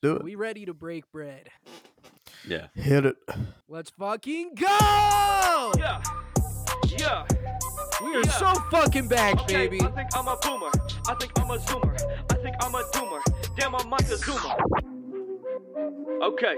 Do it. we ready to break bread? Yeah. Hit it. Let's fucking go! Yeah. Yeah. We are Yeah. so fucking back, Okay, baby. I think I'm a boomer. I think I'm a zoomer. I think I'm a doomer. Damn, I'm Mike a zoomer. Okay.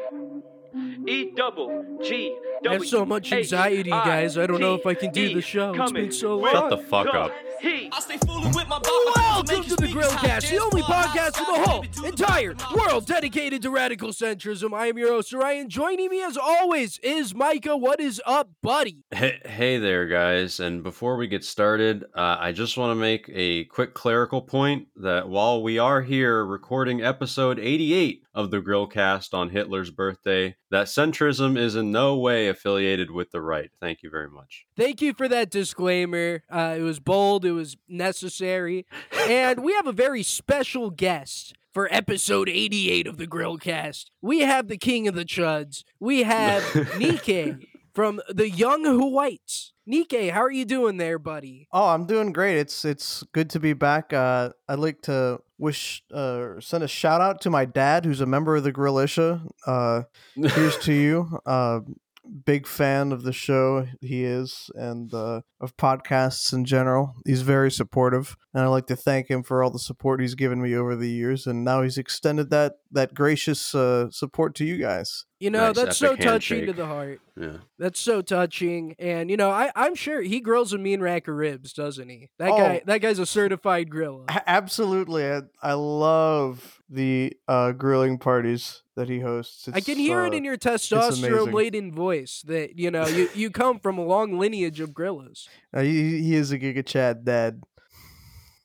E double G I have so much anxiety, guys. I don't know if I can do the show. It's been so long. Shut the fuck up. He. I stay fooling with my Welcome to the Grillcast, the only podcast in the whole entire world dedicated to radical centrism. I am your host, Ryan. Joining me as always is Micah. What is up, buddy? Hey, hey there, guys. And before we get started, uh, I just want to make a quick clerical point that while we are here recording episode 88 of the Grillcast on Hitler's birthday, that centrism is in no way affiliated with the right. Thank you very much. Thank you for that disclaimer. Uh, it was bold, it was necessary. And we have a very special guest for episode 88 of the Grillcast. We have the king of the chuds. We have Nike from the Young Hwytes. Nike, how are you doing there, buddy? Oh, I'm doing great. It's it's good to be back. Uh, I'd like to wish uh send a shout out to my dad, who's a member of the Grillisha. Uh, here's to you. Uh, big fan of the show. He is, and uh, of podcasts in general. He's very supportive, and I'd like to thank him for all the support he's given me over the years. And now he's extended that that gracious uh, support to you guys. You know, Nice that's so epic touching to the heart. yeah. That's so touching. And, you know, I, I'm sure he grills a mean rack of ribs, doesn't he? That Oh. guy that guy's a certified griller. Absolutely, I, I love the uh, grilling parties that he hosts. I can hear it uh, in your testosterone laden voice that, you know, you, you come from a long lineage of grillers. Uh, he, he is a Giga Chad dad.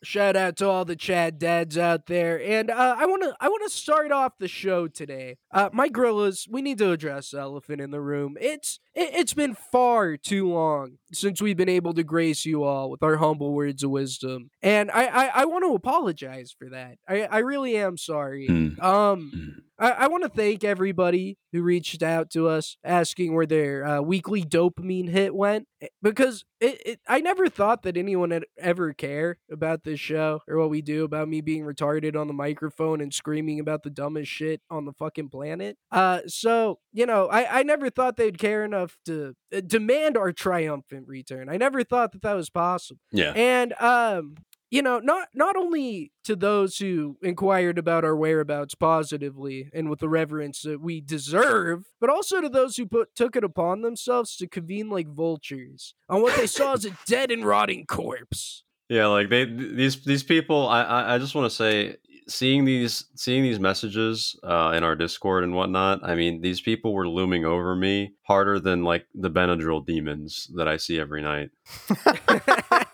Shout out to all the Chad dads out there. And uh, I want to I want to start off the show today. Uh, my grillas, we need to address the elephant in the room. It's it, it's been far too long since we've been able to grace you all with our humble words of wisdom. And I I, I want to apologize for that. I, I really am sorry. Mm. Um Mm. I, I want to thank everybody who reached out to us asking where their uh, weekly dopamine hit went eh, because it, it I never thought that anyone would ever care about this show or what we do about me being retarded on the microphone and screaming about the dumbest shit on the fucking planet. Uh, so you know, I I never thought they'd care enough to uh, demand our triumphant return. I never thought that that was possible. Yeah. And um, you know, not not only to those who inquired about our whereabouts positively and with the reverence that we deserve, but also to those who put took it upon themselves to convene like vultures on what they saw as a dead and rotting corpse. Yeah, like they these these people. I I, I just want to say, seeing these seeing these messages uh, in our Discord and whatnot. I mean, these people were looming over me harder than like the Benadryl demons that I see every night,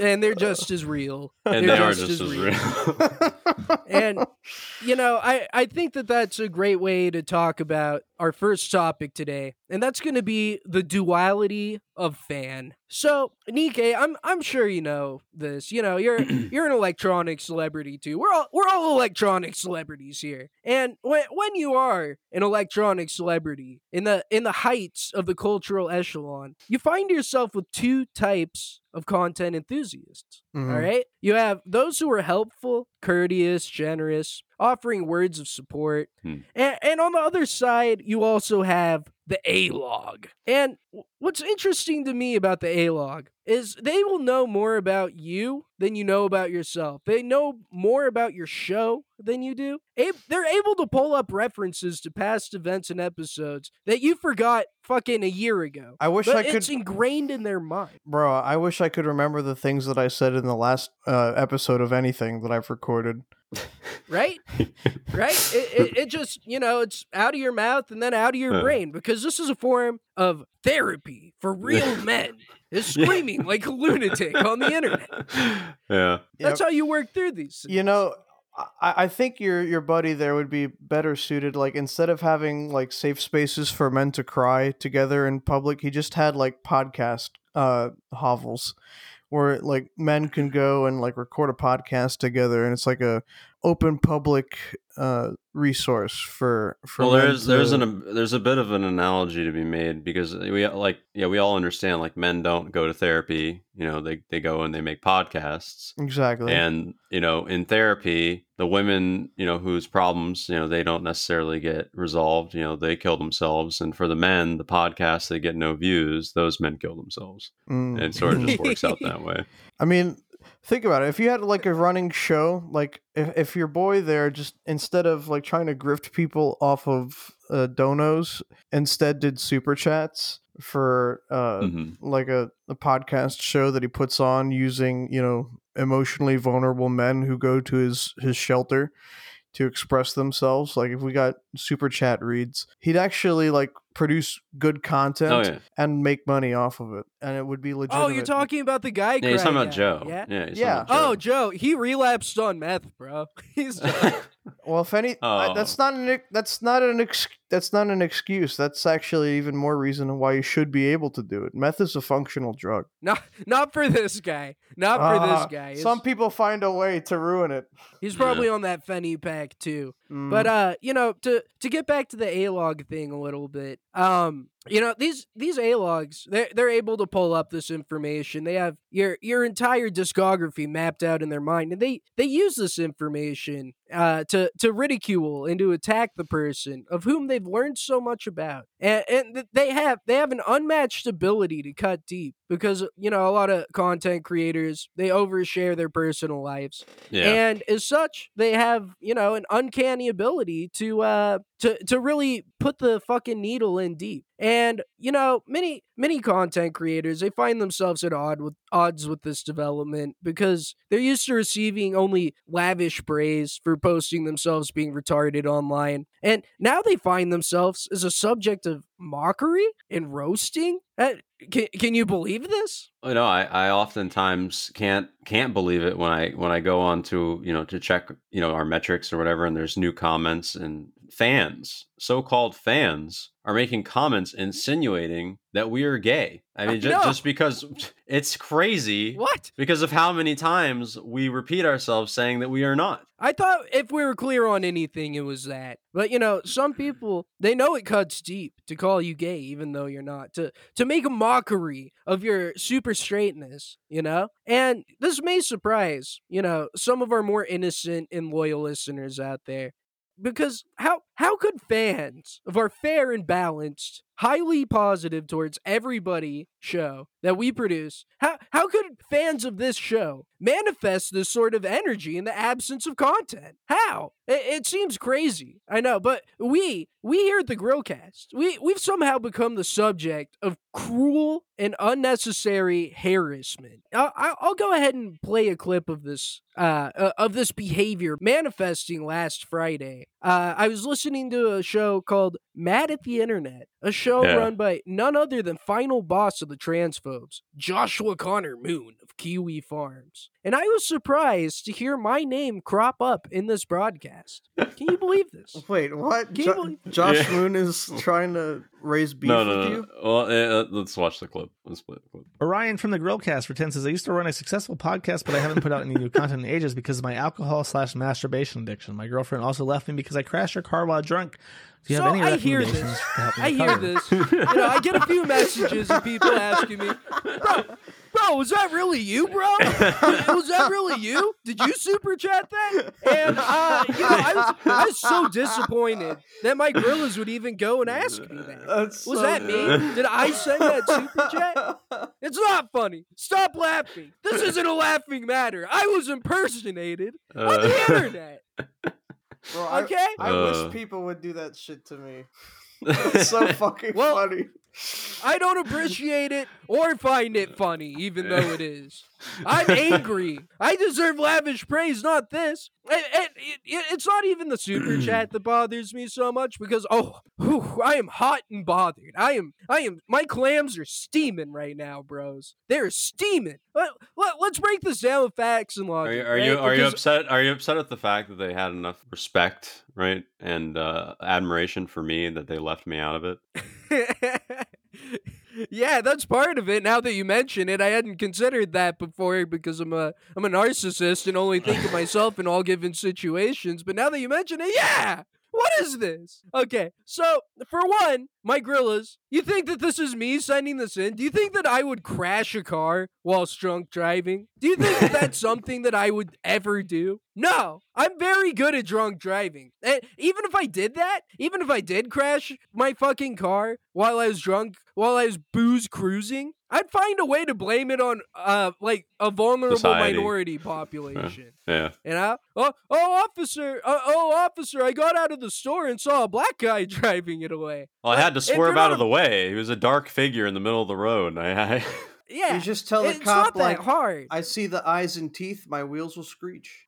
and they're just as real. and They're they are just as real. and you know i i think that that's a great way to talk about our first topic today and that's going to be the duality of fan. So Nike, i'm i'm sure you know this you know you're you're an electronic celebrity too. We're all we're all electronic celebrities here. And when when you are an electronic celebrity in the in the heights of the cultural echelon you find yourself with two types of content enthusiasts Mhm. all right. You have those who are helpful, courteous, generous, offering words of support. Hmm. And, and on the other side, you also have the A log. And what's interesting to me about the A log is they will know more about you than you know about yourself. They know more about your show than you do. They're able to pull up references to past events and episodes that you forgot fucking a year ago. I wish But I could, it's ingrained in their mind. bro. I wish I could remember the things that I said in the last uh, episode of anything that I've recorded. Right? right? It, it, it just, you know, it's out of your mouth and then out of your Yeah. brain because this is a form of therapy for real men. Is screaming like a lunatic on the internet. yeah. That's how you work through these. things. You know, I, I think your your buddy there would be better suited. Like instead of having like safe spaces for men to cry together in public, he just had like podcast uh hovels where like men can go and like record a podcast together, and it's like a open public uh, resource for for. well there's there's to- an there's a bit of an analogy to be made because we like yeah we all understand like men don't go to therapy you know they they go and they make podcasts exactly. and you know in therapy the women you know whose problems you know they don't necessarily get resolved you know they kill themselves and for the men the podcasts they get no views those men kill themselves Mm. and it sort of just works out that way I mean, think about it. If you had like a running show, like if, if your boy there just instead of like trying to grift people off of uh, donos, instead did super chats for uh, Mhm. like a, a podcast show that he puts on using you know emotionally vulnerable men who go to his his shelter to express themselves like if we got super chat reads he'd actually like produce good content oh yeah and make money off of it and it would be legitimate Oh, you're talking about the guy. yeah he's talking about joe Yeah. yeah he's Yeah. talking about Oh, Joe, he relapsed on meth, bro. He's Well, if any, I- Oh. that's not an that's not an ex- that's not an excuse. That's actually even more reason why you should be able to do it. Meth is a functional drug. not not for this guy. Not for Ah, this guy. Some people find a way to ruin it. He's probably on that Fenny pack too. Mm. But uh, you know, to to get back to the A log thing a little bit, um, you know, these these A logs, they're they're able to pull up this information. They have your your entire discography mapped out in their mind, and they they use this information uh to to ridicule and to attack the person of whom they've learned so much about. And and they have they have an unmatched ability to cut deep because you know, a lot of content creators, they overshare their personal lives. yeah And as such, they have, you know, an uncanny ability to uh to to really put the fucking needle in deep. And, you know, many many content creators, they find themselves at odd with odds with this development because they're used to receiving only lavish praise for posting themselves being retarded online. And now they find themselves as a subject of mockery and roasting. Uh, can, can you believe this? You know, I, I oftentimes can't can't believe it when I when I go on to you know to check you know our metrics or whatever, and there's new comments and fans, so-called fans, are making comments insinuating that we are gay. I mean, I ju- know. just because it's crazy What? because of how many times we repeat ourselves saying that we are not. I thought if we were clear on anything, it was that. But you know, some people they know it cuts deep to call you gay, even though you're not. To to make a mockery of your super straightness, you know. And this may surprise you know some of our more innocent and loyal listeners out there, because how how could fans of our fair and balanced, highly positive towards everybody show that we produce, how how could fans of this show manifest this sort of energy in the absence of content? How? It, it seems crazy. I know, but we we here at the Grillcast, we we've somehow become the subject of cruel and unnecessary harassment. I'll, I'll I'll go ahead and play a clip of this uh, uh of this behavior manifesting last Friday. Uh, I was listening to a show called Mad at the Internet, a show Yeah. run by none other than final boss of the transphobes, Joshua Connor Moon of Kiwi Farms. And I was surprised to hear my name crop up in this broadcast. Can you believe this? Wait, what? Jo- believe- Josh Yeah. Moon is trying to raise beef no, no, with no. you. Well, uh, let's watch the clip. Let's play the clip. Orion from the Grillcast for 10 says, I used to run a successful podcast, but I haven't put out any new content in ages because of my alcohol slash masturbation addiction. My girlfriend also left me because I crashed her car while drunk. Do you So have any I hear this. to help me I hear this. You know, I get a few messages of people asking me, bro, bro, was that really you, bro? Was that really you? Did you super chat that? And uh, you know, I was I was so disappointed that my gorillas would even go and ask me that. That's Was so that me? Did I send that super chat? It's not funny. Stop laughing. This isn't a laughing matter. I was impersonated on Uh, the internet. Bro, I, Okay? I Uh. wish people would do that shit to me. It's so fucking Well, funny. I don't appreciate it or find it funny, even though it is. I'm angry. I deserve lavish praise, not this. And, and it, it- it's not even the super chat that bothers me so much because oh, whew, I am hot and bothered. I am, I am. My clams are steaming right now, bros. They're steaming. Let, let, us break this down with facts and Are logic. you are you are you upset? Are you upset at the fact that they had enough respect, right, and uh, admiration for me that they left me out of it? Yeah, that's part of it. Now that you mention it, I hadn't considered that before because I'm a I'm a narcissist and only think of myself in all given situations. But now that you mention it, yeah. What is this? Okay, so for one, my gorillas, you think that this is me sending this in? Do you think that I would crash a car whilst drunk driving? Do you think that that's something that I would ever do? No, I'm very good at drunk driving. And even if I did that, even if I did crash my fucking car while I was drunk, while I was booze cruising, I'd find a way to blame it on uh like a vulnerable Society. minority population. Yeah. You know? Oh, oh, officer! Uh, oh, officer! I got out of the store and saw a black guy driving it away. Well, I had to If swerve out of a- the way. He was a dark figure in the middle of the road. I, I Yeah, You just tell the it's cop not like hard. I see the eyes and teeth, my wheels will screech.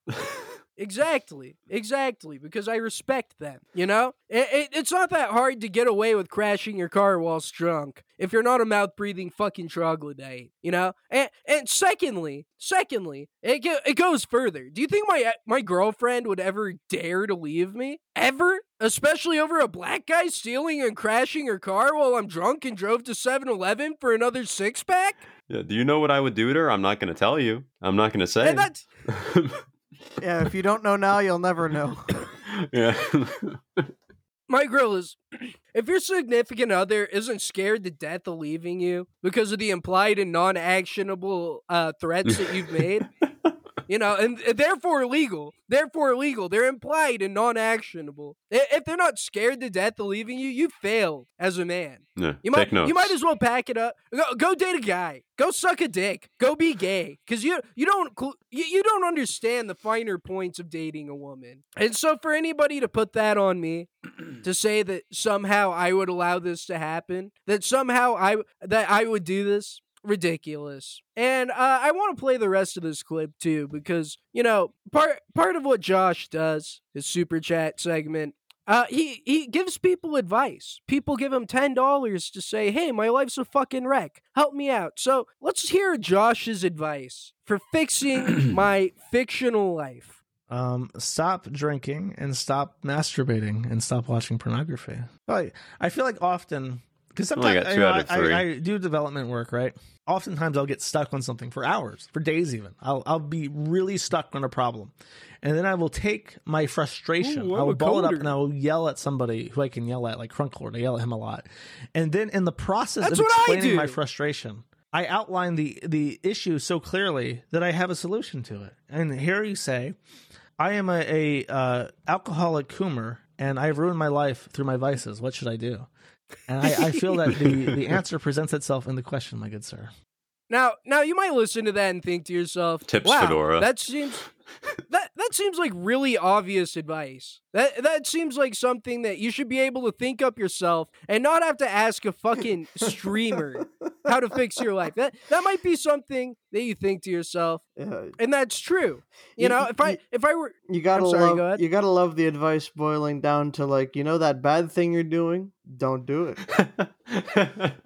Exactly, exactly, because I respect them. You know, it, it, it's not that hard to get away with crashing your car whilst drunk if you're not a mouth breathing fucking troglodyte. You know, and and secondly, secondly, it go, it goes further. Do you think my my girlfriend would ever dare to leave me ever? Especially over a black guy stealing and crashing her car while I'm drunk and drove to 7-Eleven for another six pack? yeah, do you know what I would do to her? I'm not going to tell you. I'm not going to say. And that's Yeah, if you don't know now, you'll never know. yeah. My grill is if your significant other isn't scared to death of leaving you because of the implied and non actionable uh, threats that you've made, you know, and therefore illegal, therefore illegal, they're implied and non actionable. If they're not scared to death of leaving you, you failed as a man. yeah. You Take might notes. you might as well pack it up. Go, go date a guy. Go suck a dick. Go be gay. Cause you you don't you, you don't understand the finer points of dating a woman. And so for anybody to put that on me, to say that somehow I would allow this to happen, that somehow I that I would do this, ridiculous. And uh, I want to play the rest of this clip too because you know part part of what Josh does his super chat segment uh, he he gives people advice. People give him ten dollars to say, "Hey, my life's a fucking wreck. Help me out." So let's hear Josh's advice for fixing my fictional life. Um, stop drinking and stop masturbating and stop watching pornography. I feel like often because sometimes got you know, out of I, three. I, I do development work, right? Oftentimes I'll get stuck on something for hours, for days even. I'll I'll be really stuck on a problem, and then I will take my frustration. Ooh, I will ball it up and I will yell at somebody who I can yell at, like Crunklord. I yell at him a lot, and then in the process That's of explaining my frustration, I outline the the issue so clearly that I have a solution to it. And here you say, I am a, a uh, alcoholic coomer, and I've ruined my life through my vices. What should I do? And I, I feel that the, the answer presents itself in the question, my good sir. Now, now you might listen to that and think to yourself, Tips "Wow, Fedora." that seems that that seems like really obvious advice. That that seems like something that you should be able to think up yourself and not have to ask a fucking streamer how to fix your life. That that might be something that you think to yourself, Yeah, and that's true. You You- know, if I if I were you gotta love go you gotta love the advice boiling down to like you know that bad thing you're doing. Don't do it.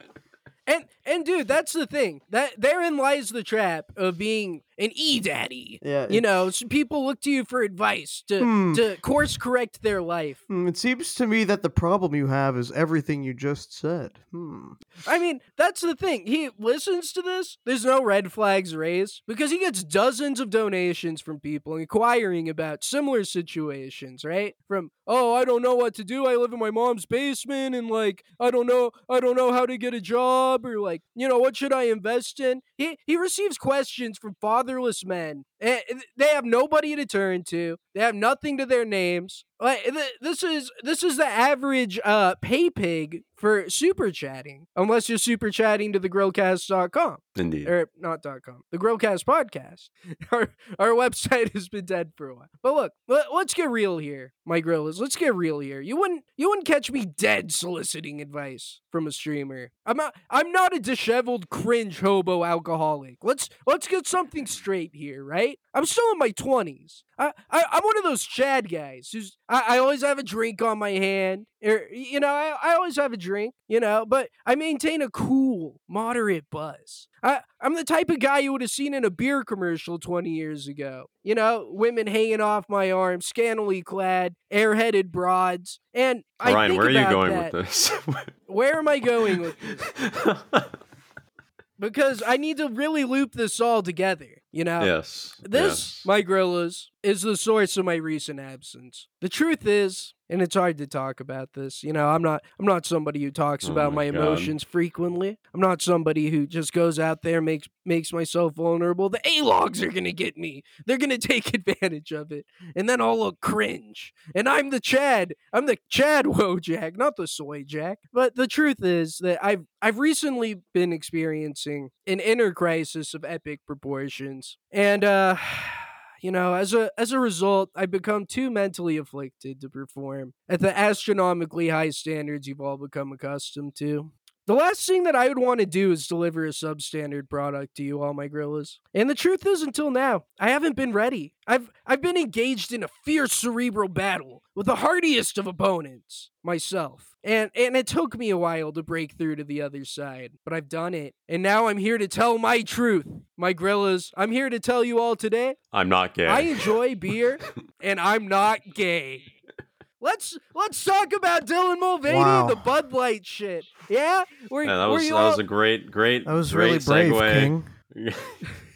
And and dude, that's the thing. That therein lies the trap of being an e daddy. Yeah, You know, s- people look to you for advice to Hmm. to course correct their life. Hmm, It seems to me that the problem you have is everything you just said. Hmm. I mean, that's the thing. He listens to this. There's no red flags raised because he gets dozens of donations from people inquiring about similar situations, right? From, "Oh, I don't know what to do. I live in my mom's basement and like I don't know, I don't know how to get a job or like, you know, what should I invest in?" He he receives questions from fatherless men. And they have nobody to turn to. They have nothing to their names. Like this is this is the average uh pay pig for super chatting, unless you're super chatting to the grillcast.com Indeed. or not .com, the Grillcast podcast. Our our website has been dead for a while. But look, let, let's get real here, my grillers. Let's get real here. You wouldn't you wouldn't catch me dead soliciting advice from a streamer. I'm not I'm not a disheveled cringe hobo alcoholic. Let's let's get something straight here, right? I'm still in my twenties. I, I I'm one of those Chad guys who's I, I always have a drink on my hand. Er, or, you know, I, I always have a drink, you know, but I maintain a cool moderate buzz. I, I'm the type of guy you would have seen in a beer commercial 20 years ago. You know, women hanging off my arm, scantily clad, airheaded broads. And I Ryan, where are you going that. with this? Where am I going with this? Because I need to really loop this all together. You know, yes. this, yes. my gorillas, is the source of my recent absence. The truth is, and it's hard to talk about this. You know, I'm not I'm not somebody who talks Oh about my my, emotions frequently. I'm not somebody who just goes out there and makes makes myself vulnerable. The A-logs are gonna get me. They're gonna take advantage of it. And then I'll look cringe. And I'm the Chad. I'm the Chad Wojak, not the soy jack. But the truth is that I've I've recently been experiencing an inner crisis of epic proportions. And uh you know, as a as a result, I've become too mentally afflicted to perform at the astronomically high standards you've all become accustomed to. The last thing that I would want to do is deliver a substandard product to you, all my grillas. And the truth is, until now, I haven't been ready. I've I've been engaged in a fierce cerebral battle with the hardiest of opponents, myself. And and it took me a while to break through to the other side, but I've done it. And now I'm here to tell my truth. My grillas, I'm here to tell you all today I'm not gay. I enjoy beer, and I'm not gay. Let's let's talk about Dylan Mulvaney Wow. and the Bud Light shit. Yeah, were, Yeah, that was that you was a great, great, That was great really brave, segue. King.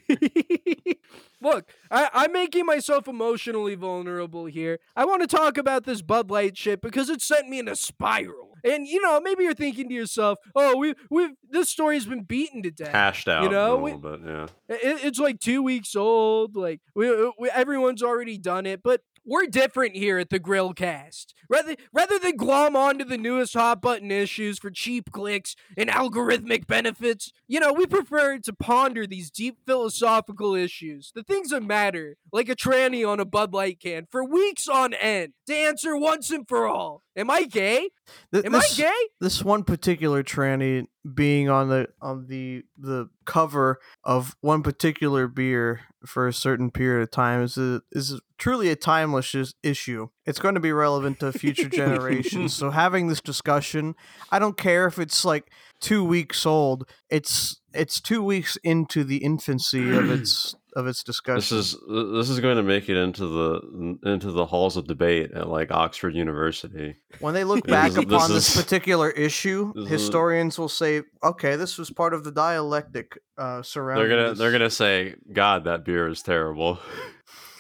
Look, I, I'm making myself emotionally vulnerable here. I want to talk about this Bud Light shit because it sent me in a spiral. And you know, maybe you're thinking to yourself, "Oh, we we this story's been beaten to death." Hashed out, You know, a we- bit, yeah. It, it's like two weeks old. Like we, we, everyone's already done it, but we're different here at the Grillcast. Rather, rather than glom onto the newest hot button issues for cheap clicks and algorithmic benefits, you know, we prefer to ponder these deep philosophical issues, the things that matter, like a tranny on a Bud Light can, for weeks on end, to answer once and for all: Am I gay? Th- Am this, I gay? this one particular tranny being on the on the the cover of one particular beer for a certain period of time is a, is truly a timeless is- issue. It's going to be relevant to future generations. So having this discussion, I don't care if it's like two weeks old. It's it's two weeks into the infancy of its of its discussion. This is this is going to make it into the into the halls of debate at like Oxford University. When they look back is- this upon this, is- particular issue, this is- historians will say, "Okay, this was part of the dialectic uh, surrounding." They're gonna this." they're gonna say, "God, that beer is terrible."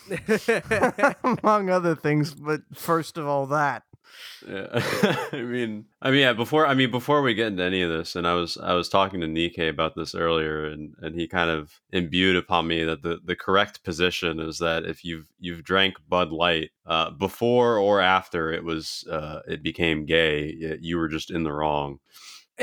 among other things. But first of all, that Yeah. I mean, I mean, yeah. Before, I mean, before we get into any of this, and I was, I was talking to Nikkei about this earlier, and and he kind of imbued upon me that the the correct position is that if you've you've drank Bud Light uh, before or after it was uh, it became gay, you were just in the wrong.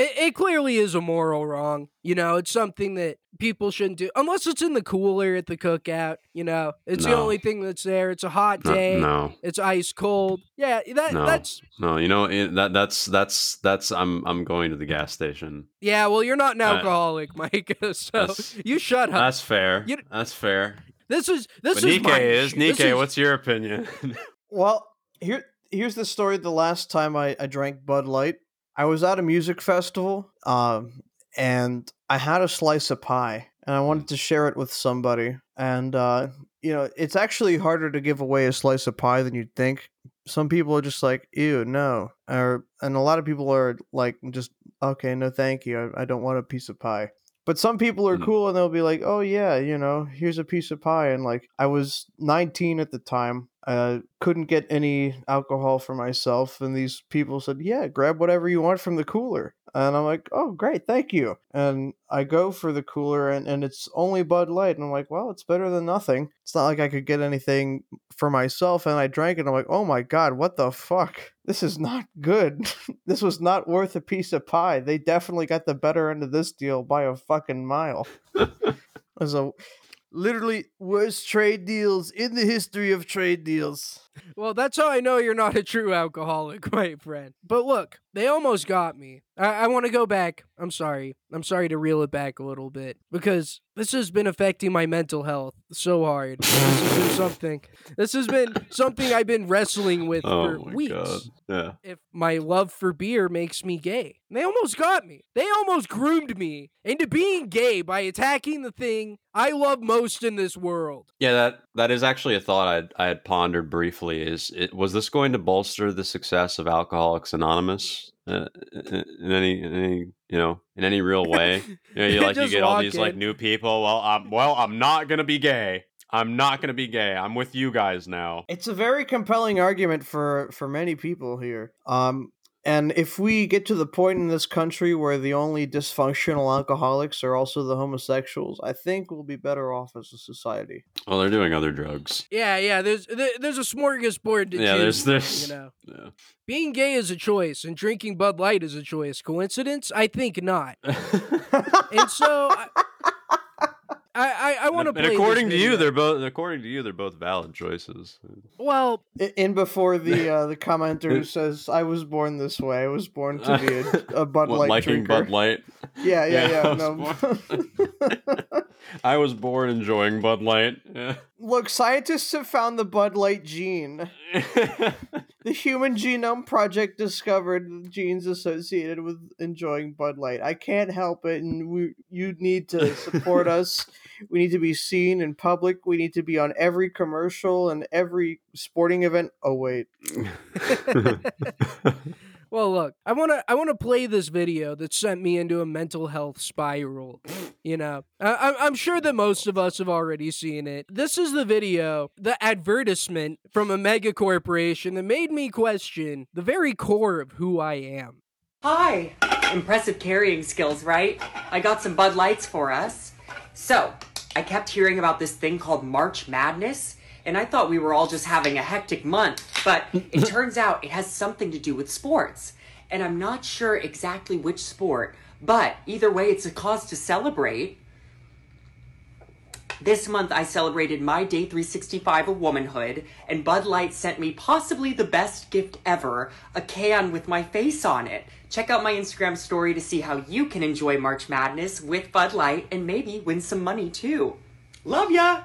It, it clearly is a moral wrong. You know, it's something that people shouldn't do unless it's in the cooler at the cookout. You know, it's the only thing that's there. It's a hot No, day. no, It's ice cold. Yeah, that No. that's no. You know it, that that's that's that's I'm I'm going to the gas station. yeah. Well, you're not an alcoholic, Mike. So you shut up. That's fair. You- That's fair. This is this But is my Nikkei is issue. Nikkei. is- What's your opinion? well, here here's the story. The last time I, I drank Bud Light, I was at a music festival, um, and I had a slice of pie, and I wanted to share it with somebody. And uh, you know, it's actually harder to give away a slice of pie than you'd think. Some people are just like, "Ew, no," or and a lot of people are like, "Just okay, no, thank you. I, I don't want a piece of pie." But some people are Mhm. cool and they'll be like, "Oh yeah, you know, here's a piece of pie." And like, I was 19 at the time. I couldn't get any alcohol for myself, and these people said, "Yeah, grab whatever you want from the cooler." And I'm like, "Oh, great, thank you." And I go for the cooler, and, and it's only Bud Light, and I'm like, "Well, it's better than nothing." It's not like I could get anything for myself, and I drank it. And I'm like, "Oh my god, what the fuck? This is not good. this was not worth a piece of pie. They definitely got the better end of this deal by a fucking mile." A literally worst trade deals in the history of trade deals. Well, that's how I know you're not a true alcoholic, my friend. But look, they almost got me. I, I want to go back. I'm sorry. I'm sorry to reel it back a little bit because this has been affecting my mental health so hard. this has been something. This has been something I've been wrestling with Oh for weeks. god. Yeah. If my love for beer makes me gay, they almost got me. They almost groomed me into being gay by attacking the thing I love most in this world. Yeah, that that is actually a thought I I had pondered briefly. Is it was this going to bolster the success of Alcoholics Anonymous uh, in in any in any you know in any real way? You know, you like you get all these like new people. Well, I'm well, I'm not gonna be gay. I'm not gonna be gay. I'm with you guys now. It's a very compelling argument for for many people here. Um, and if we get to the point in this country where the only dysfunctional alcoholics are also the homosexuals, I think we'll be better off as a society. Well, they're doing other drugs. Yeah, yeah. There's there, there's a smorgasbord to Yeah, there's- choose, there's- you know. Yeah. Being gay is a choice, and drinking Bud Light is a choice. Coincidence? I think not. And so, I I, I, I want to. and according to you, they're both according to you, they're both valid choices. well. I- In before the uh, the commenter who says, "I was born this way. I was born to be a, a Bud What, Light liking drinker." Bud Light. Yeah, yeah, Yeah, yeah. I no. was I was born enjoying Bud Light. Yeah. Look, scientists have found the Bud Light gene. The Human Genome Project discovered genes associated with enjoying Bud Light. I can't help it, and we you need to support us. We need to be seen in public. We need to be on every commercial and every sporting event. Oh wait, Well, look, I want to I want to play this video that sent me into a mental health spiral. You know, I, I'm- I'm sure that most of us have already seen it. This is the video, the advertisement from a mega corporation that made me question the very core of who I am. Hi! Impressive carrying skills, right? I got some Bud Lights for us. So, I kept hearing about this thing called March Madness, and I thought we were all just having a hectic month, but it turns out it has something to do with sports. And I'm not sure exactly which sport, but either way, it's a cause to celebrate. This month I celebrated my day 365 of womanhood, and Bud Light sent me possibly the best gift ever a can with my face on it. Check out my Instagram story to see how you can enjoy March Madness with Bud Light and maybe win some money too. Love ya!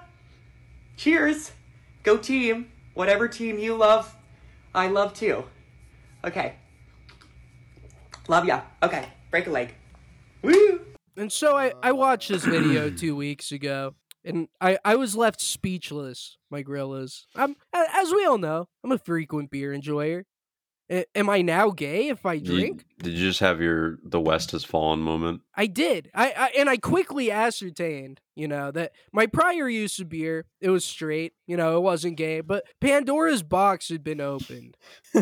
Cheers! Go team! Whatever team you love, I love too. Okay. Love ya. Okay, break a leg. Woo! And so I, I watched this video two weeks ago, and I, I was left speechless. My grill is. I'm as we all know, I'm a frequent beer enjoyer. A- am I now gay if I drink? Did you just have your the West has fallen moment? I did. I, I and I quickly ascertained, you know, that my prior use of beer, it was straight, you know, it wasn't gay, but Pandora's box had been opened.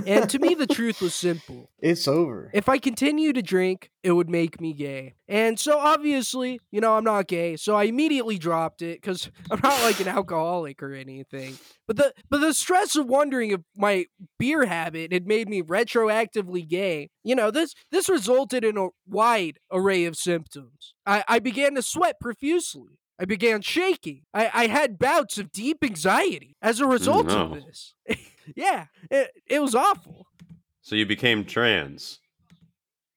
And to me the truth was simple. it's over. If I continue to drink, it would make me gay. And so obviously, you know, I'm not gay, so I immediately dropped it cuz I'm not like an alcoholic or anything. But the but the stress of wondering if my beer habit had made me retroactively gay, you know, this this resulted in a wide array of symptoms. I, I began to sweat profusely. I began shaking. I, I had bouts of deep anxiety as a mm, result no. of this. yeah, it, it was awful. So you became trans.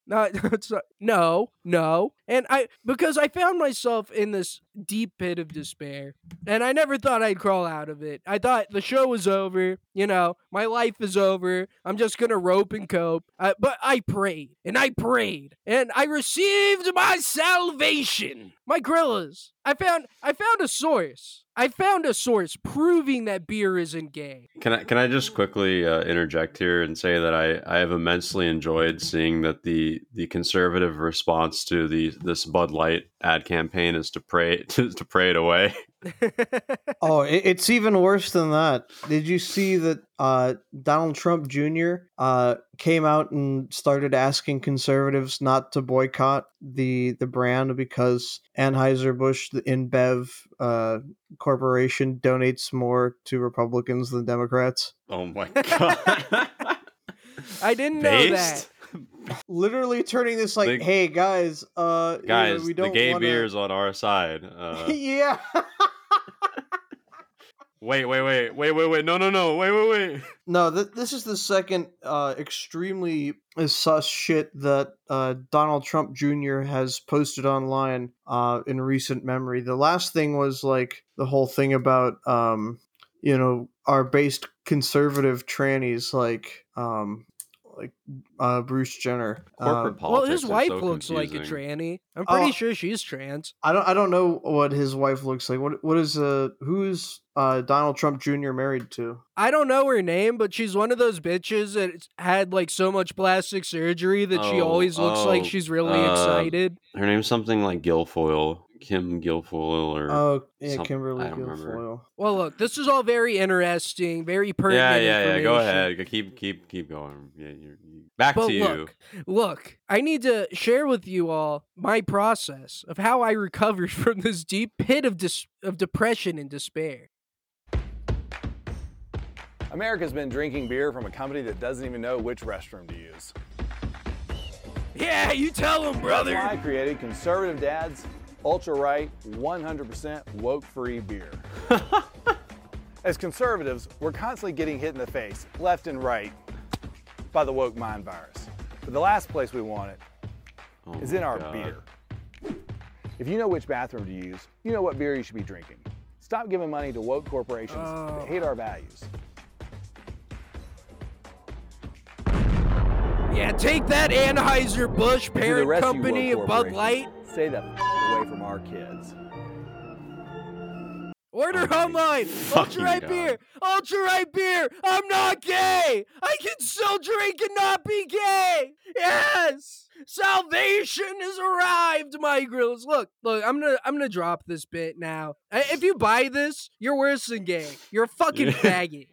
No, no, no. And I because I found myself in this deep pit of despair, and I never thought I'd crawl out of it. I thought the show was over. You know, my life is over. I'm just gonna rope and cope. Uh, but I prayed and I prayed, and I received my salvation. My gorillas. I found I found a source. I found a source proving that beer isn't gay. Can I can I just quickly uh, interject here and say that I, I have immensely enjoyed seeing that the the conservative response to the this Bud Light ad campaign is to pray to, to pray it away. Oh, it, it's even worse than that. Did you see that uh, Donald Trump Jr. Uh, came out and started asking conservatives not to boycott the the brand because Anheuser Busch, the InBev uh, corporation, donates more to Republicans than Democrats? Oh my god! I didn't know that. Literally turning this like, The- "Hey guys, uh, you know, Guys, we the don't gay wanna... on our side. Uh, yeah." Wait, wait, wait, wait, wait, wait. No, no, no. Wait, wait, wait. No, th- this is the second uh, extremely sus shit that uh, Donald Trump Jr. has posted online uh, in recent memory. The last thing was like the whole thing about, um, you know, our based conservative trannies like, um, like uh, Bruce Jenner. Corporate Uh, politics. well, his wife so looks like a tranny. I'm pretty Oh. sure she's trans. I don't. I don't know what his wife looks like. What What is uh Who's uh Donald Trump Jr. married to? I don't know her name, but she's one of those bitches that had like so much plastic surgery that she Oh, always looks like oh, she's really uh, excited. Her name's something like Guilfoyle, Kim Guilfoyle, or Oh, yeah, some- Kimberly I don't remember. Guilfoyle. Well, look, this is all very interesting, very yeah, pertinent. yeah, yeah. yeah. Go ahead. Keep, keep, keep going. Yeah, you're, back But to you. look, look, I need to share with you all my process of how I recovered from this deep pit of dis- of depression and despair. America's been drinking beer from a company that doesn't even know which restroom to use. Yeah, you tell him, That's brother. why I created Conservative Dad's Ultra Right 100% woke free beer. As conservatives, we're constantly getting hit in the face, left and right, by the woke mind virus. But the last place we want it Oh is in our God. beer. If you know which bathroom to use, you know what beer you should be drinking. Stop giving money to woke corporations Oh. that hate our values. Yeah, take that Anheuser Busch parent rest of you company of Bud Light. Say the f- away from our kids. Order Oh online. Ultra right God. beer. Ultra right beer. I'm not gay. I can still drink and not be gay. Yes. Salvation has arrived, my grills. Look, look, I'm gonna I'm gonna drop this bit now. If you buy this, you're worse than gay. You're a fucking faggot.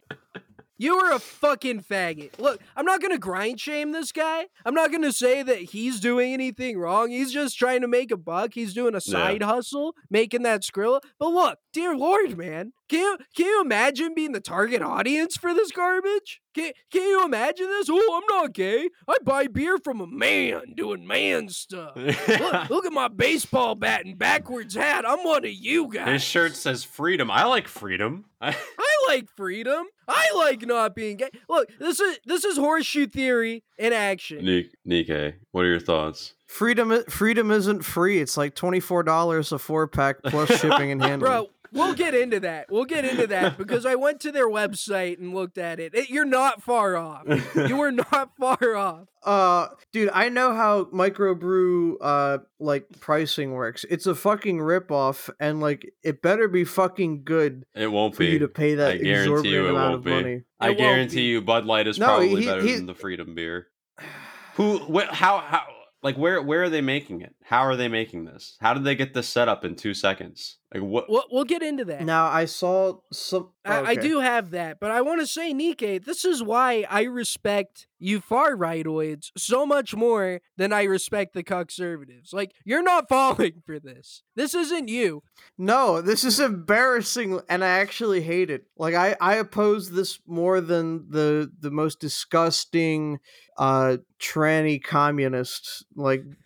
You are a fucking faggot. Look, I'm not gonna grind shame this guy. I'm not gonna say that he's doing anything wrong. He's just trying to make a buck. He's doing a side hustle, making that skrilla. But look, dear lord, man, can you can you imagine being the target audience for this garbage? Can, can you imagine this? Oh, I'm not gay. I buy beer from a man doing man stuff. Look, look at my baseball bat and backwards hat. I'm one of you guys. His shirt says freedom. I like freedom. I, I like freedom. I like not being gay. Look, this is this is horseshoe theory in action. Nik- Nike, what are your thoughts? Freedom, freedom isn't free. It's like twenty four dollars a four pack plus shipping and handling. Bro, we'll get into that. We'll get into that because I went to their website and looked at it. It- You're not far off. You are not far off. Uh, dude, I know how microbrew uh like pricing works. It's a fucking ripoff, and like it better be fucking good It won't for be. you to pay that I guarantee exorbitant you it amount won't of be. money. I It won't guarantee be. you Bud Light is No, probably he- better he- than the Freedom beer. Who? Wh- how? How? Like where? Where are they making it? How are they making this? How did they get this set up in two seconds? Like what? We'll, we'll get into that. Now I saw some. I, I do have that, but I want to say, Nike, this is why I respect you far rightoids so much more than I respect the conservatives. Like, you're not falling for this. This isn't you. No, this is embarrassing, and I actually hate it. Like I, I oppose this more than the the most disgusting, uh, tranny communist like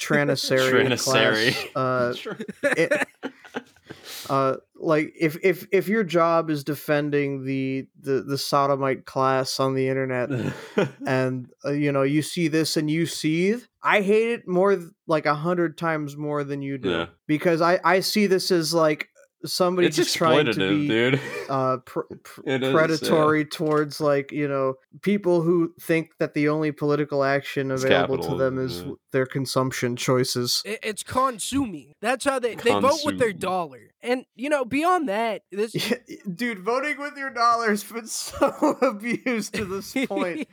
Tranisarian Tranisary. class. Uh, it- uh, like if if if your job is defending the the the sodomite class on the internet, and uh, you know you see this and you seethe i hate it more th- like a hundred times more than you do Yeah. because i i see this as like somebody it's just trying to exploitative, be dude. uh pr- pr- It is, yeah. predatory towards like you know people who think that the only political action available to them is capitalism, their consumption choices It, it's consuming. That's how they, they vote with their Consuming. dollar. And, you know, beyond that, this. dude voting with your dollars been so abused to this point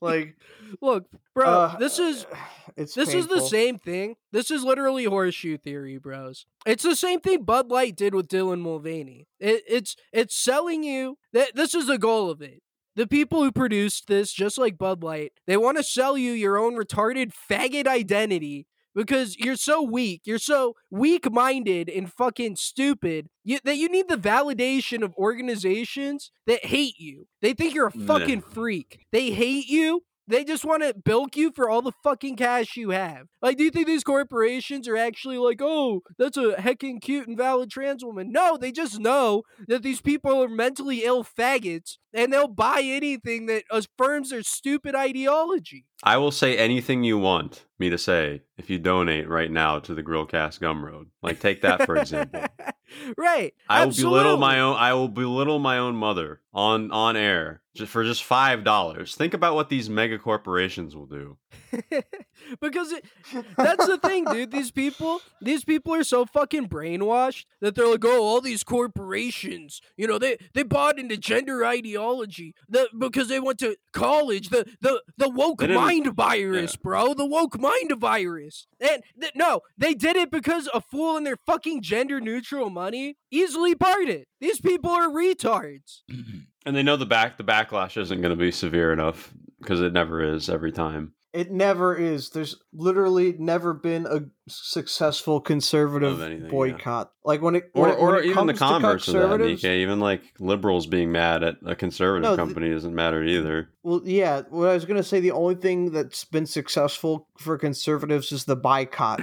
like Look, bro, uh, this is it's This is the same thing. This is literally horseshoe theory, bros. It's the same thing Bud Light did with Dylan Mulvaney. It, it's it's selling you. That this is the goal of it. The people who produced this, just like Bud Light, they want to sell you your own retarded faggot identity because you're so weak. You're so weak-minded and fucking stupid you, that you need the validation of organizations that hate you. They think you're a fucking freak. They hate you They just want to bilk you for all the fucking cash you have. Like, do you think these corporations are actually like, oh, that's a heckin' cute and valid trans woman? No, they just know that these people are mentally ill faggots and they'll buy anything that affirms their stupid ideology. I will say anything you want me to say if you donate right now to the Grillcast Gumroad. Like take that for example. right. I will absolutely. belittle my own I will belittle my own mother on on air just for just five dollars. Think about what these mega corporations will do. because it, that's the thing, dude. These people, these people are so fucking brainwashed that they're like, oh, all these corporations, you know, they they bought into gender ideology the, because they went to college. The the the woke mind virus, bro. The woke mind virus. And th- no, they did it because a fool in their fucking gender neutral money easily parted. These people are retards. And they know the back the backlash isn't going to be severe enough because it never is every time. It never is. There's literally never been a successful conservative anything, yeah. boycott. Like when it Or, when or it even the converse of that, Nikkei. Even like liberals being mad at a conservative No, company doesn't matter either. Well, yeah. What I was gonna say, the only thing that's been successful for conservatives is the boycott,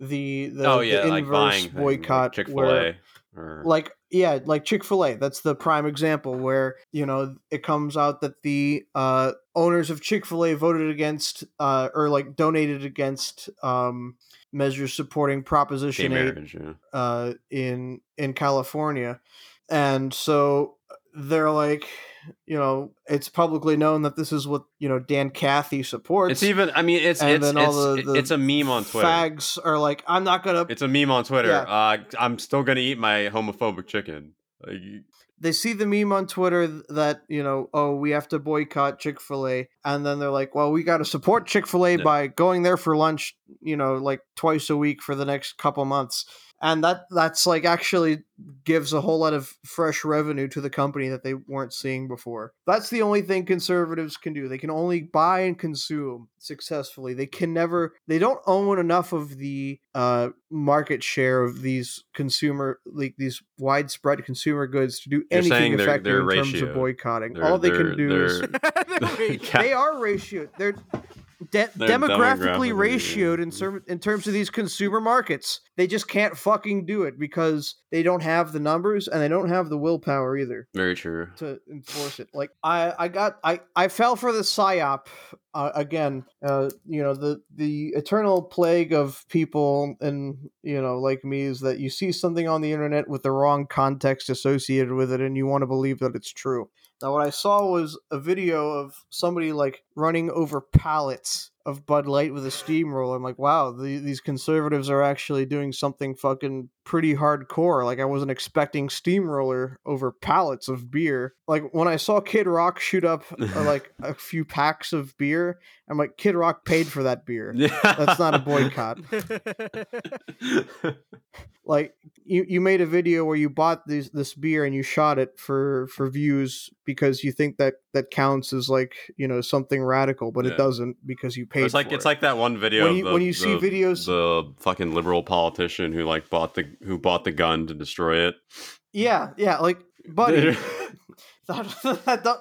the the, oh yeah, the like inverse boycott, like Chick Fil where A. Or like yeah like chick-fil-a that's the prime example where you know it comes out that the uh owners of chick-fil-a voted against uh or like donated against um measures supporting gay proposition 8 marriage. Yeah. uh in in california and so they're like you know it's publicly known that this is what you know dan cathy supports It's even. I mean, it's and it's then all it's, the- the it's a meme on Twitter. fags are like i'm not gonna It's a meme on Twitter. Yeah. Uh, I'm still gonna eat my homophobic chicken. Like, they see the meme on Twitter that you know, oh, we have to boycott Chick Fil A, and then they're like, well, we got to support Chick Fil A Yeah. by going there for lunch, you know, like twice a week for the next couple months, and that that's like actually gives a whole lot of fresh revenue to the company that they weren't seeing before. That's the only thing conservatives can do. They can only buy and consume successfully. They can never. They don't own enough of the uh, market share of these consumer like these widespread consumer goods to do You're anything saying they're- effective they're in terms of boycotting. they're- All they they're- can do is they're- they are ratioed. They're de- demographically demographically, ratioed in, term- in terms of these consumer markets. They just can't fucking do it because they don't have the numbers and they don't have the willpower either Very true. to enforce it. Like I, I got, I, I fell for the psyop uh, again. Uh, you know the the eternal plague of people and you know like me is that you see something on the internet with the wrong context associated with it, and you want to believe that it's true. Now, what I saw was a video of somebody like running over pallets of Bud Light with a steamroller. I'm like, wow, the, these conservatives are actually doing something fucking pretty hardcore. Like, I wasn't expecting steamroller over pallets of beer. Like, when I saw Kid Rock shoot up uh, like a few packs of beer, I'm like, Kid Rock paid for that beer. That's not a boycott. like you, you made a video where you bought this this beer and you shot it for for views because you think that that counts as like you know something radical but Yeah. it doesn't because you paid it's like it's it. like that one video When you- the, when you see videos- the fucking liberal politician who like bought the who bought the gun to destroy it. yeah yeah like buddy that, that,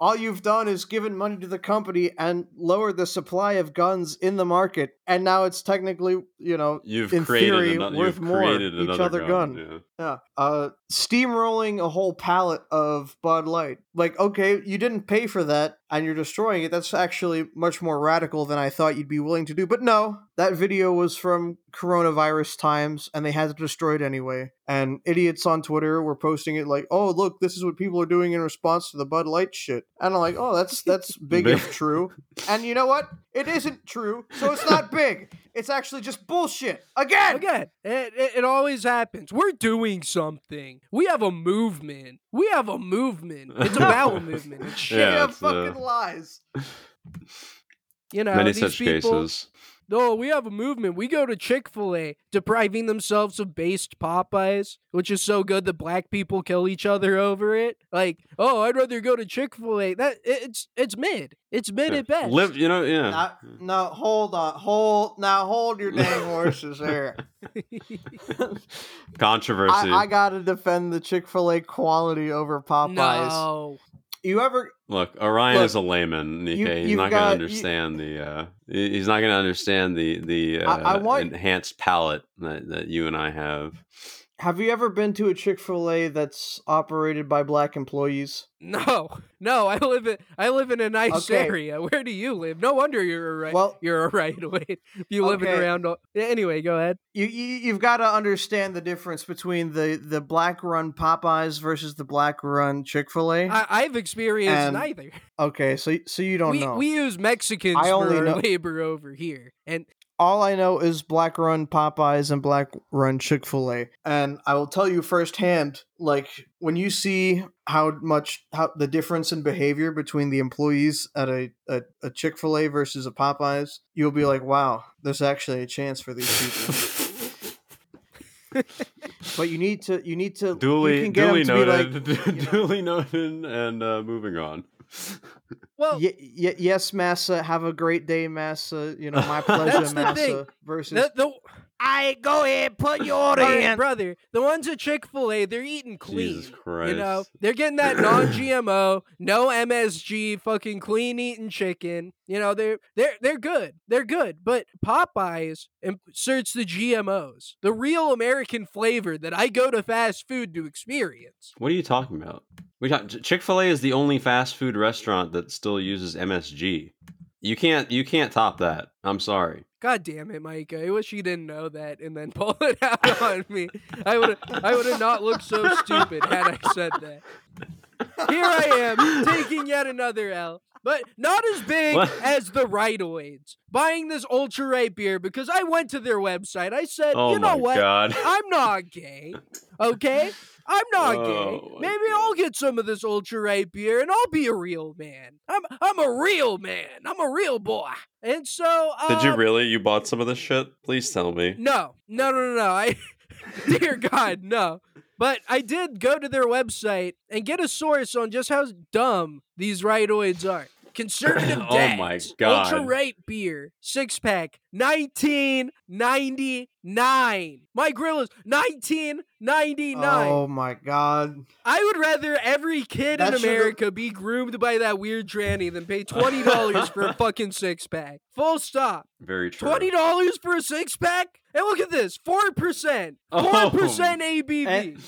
all you've done is given money to the company and lowered the supply of guns in the market and now it's technically you know You've in created theory ano- worth you've more each another other gun. Yeah. Yeah. Uh steamrolling a whole pallet of Bud Light. Like, okay, you didn't pay for that and you're destroying it. That's actually much more radical than I thought you'd be willing to do. But no, that video was from coronavirus times and they had to destroy it anyway. And idiots on Twitter were posting it like, "Oh, look, this is what people are doing in response to the Bud Light shit." And I'm like, "Oh, that's that's big if true." And you know what? It isn't true. So it's not big. It's actually just bullshit. Again. Again, it, it, it always happens. We're doing something. We have a movement. We have a movement. It's a bowel movement. It's shit. Yeah, Yeah, it's, fucking uh, lies. You know, Many these such people, cases. No, we have a movement. We go to Chick fil A, depriving themselves of based Popeyes, which is so good that black people kill each other over it. Like, oh, I'd rather go to Chick fil A. That it's it's mid. It's mid Yeah. at best. Live, you know, yeah. Now, now hold on, hold now, hold your dang horses there. Controversy. I, I gotta defend the Chick Fil A quality over Popeyes. no. You ever Look, Orion Look, is a layman, Nike. you- he's not got- going to you- understand the. Uh, he's not going to understand the the uh, I- I want- enhanced palate that, that you and I have. Have you ever been to a Chick Fil A that's operated by black employees? No, no, I live in I live in a nice Okay. area. Where do you live? No wonder you're a right. Well- you're a right away. You living Okay. around. all- Anyway, go ahead. You, you you've got to understand the difference between the the black run Popeyes versus the black run Chick Fil A. I've experienced And neither. Okay, so so you don't We know. we use Mexicans I for only know- labor over here, and All I know is black run Popeyes and black run Chick Fil A, and I will tell you firsthand. Like when you see how much how the difference in behavior between the employees at a a, a Chick Fil A versus a Popeyes, you'll be like, wow, there's actually a chance for these people. but you need to you need to you duly can get 'em duly to be noted. like, you know- duly noted, and uh, moving on. Well, Y- y- yes, Massa. Have a great day, Massa. You know, my pleasure, That's the Massa. thing. Versus the, the I go ahead, put your order in. brother, the ones at Chick Fil A, they're eating clean. Jesus Christ! You know, they're getting that non-GMO, no MSG, fucking clean eating chicken. You know, they're they're they're good. They're good. But Popeyes inserts the GMOs, the real American flavor that I go to fast food to experience. What are you talking about? We talk, Chick Fil A is the only fast food restaurant that still uses MSG. You can't you can't top that. I'm sorry. God damn it, Mike! I wish you didn't know that and then pull it out on me. I would I would have not looked so stupid had I said that. Here I am taking yet another L, but not as big What? as the Rightoids. Buying this ultra right beer because I went to their website. I said, Oh you know what? god. I'm not gay. Okay? I'm not Oh gay. Maybe I'll get some of this ultra right beer and I'll be a real man. I'm I'm a real man. I'm a real boy. And so Did you um, really? You bought some of this shit? Please tell me. no, no, no, no, no. I, dear God, no. But I did go to their website and get a source on just how dumb these rightoids are. Conservative Oh my God. ultra right beer, six pack, nineteen ninety nine. My grill is nineteen ninety nine. Oh my god. I would rather every kid That in should've- America be groomed by that weird tranny than pay twenty dollars for a fucking six pack. Full stop. Very true. Twenty dollars for a six pack? And look at this, four percent, Oh. four percent ABV. And-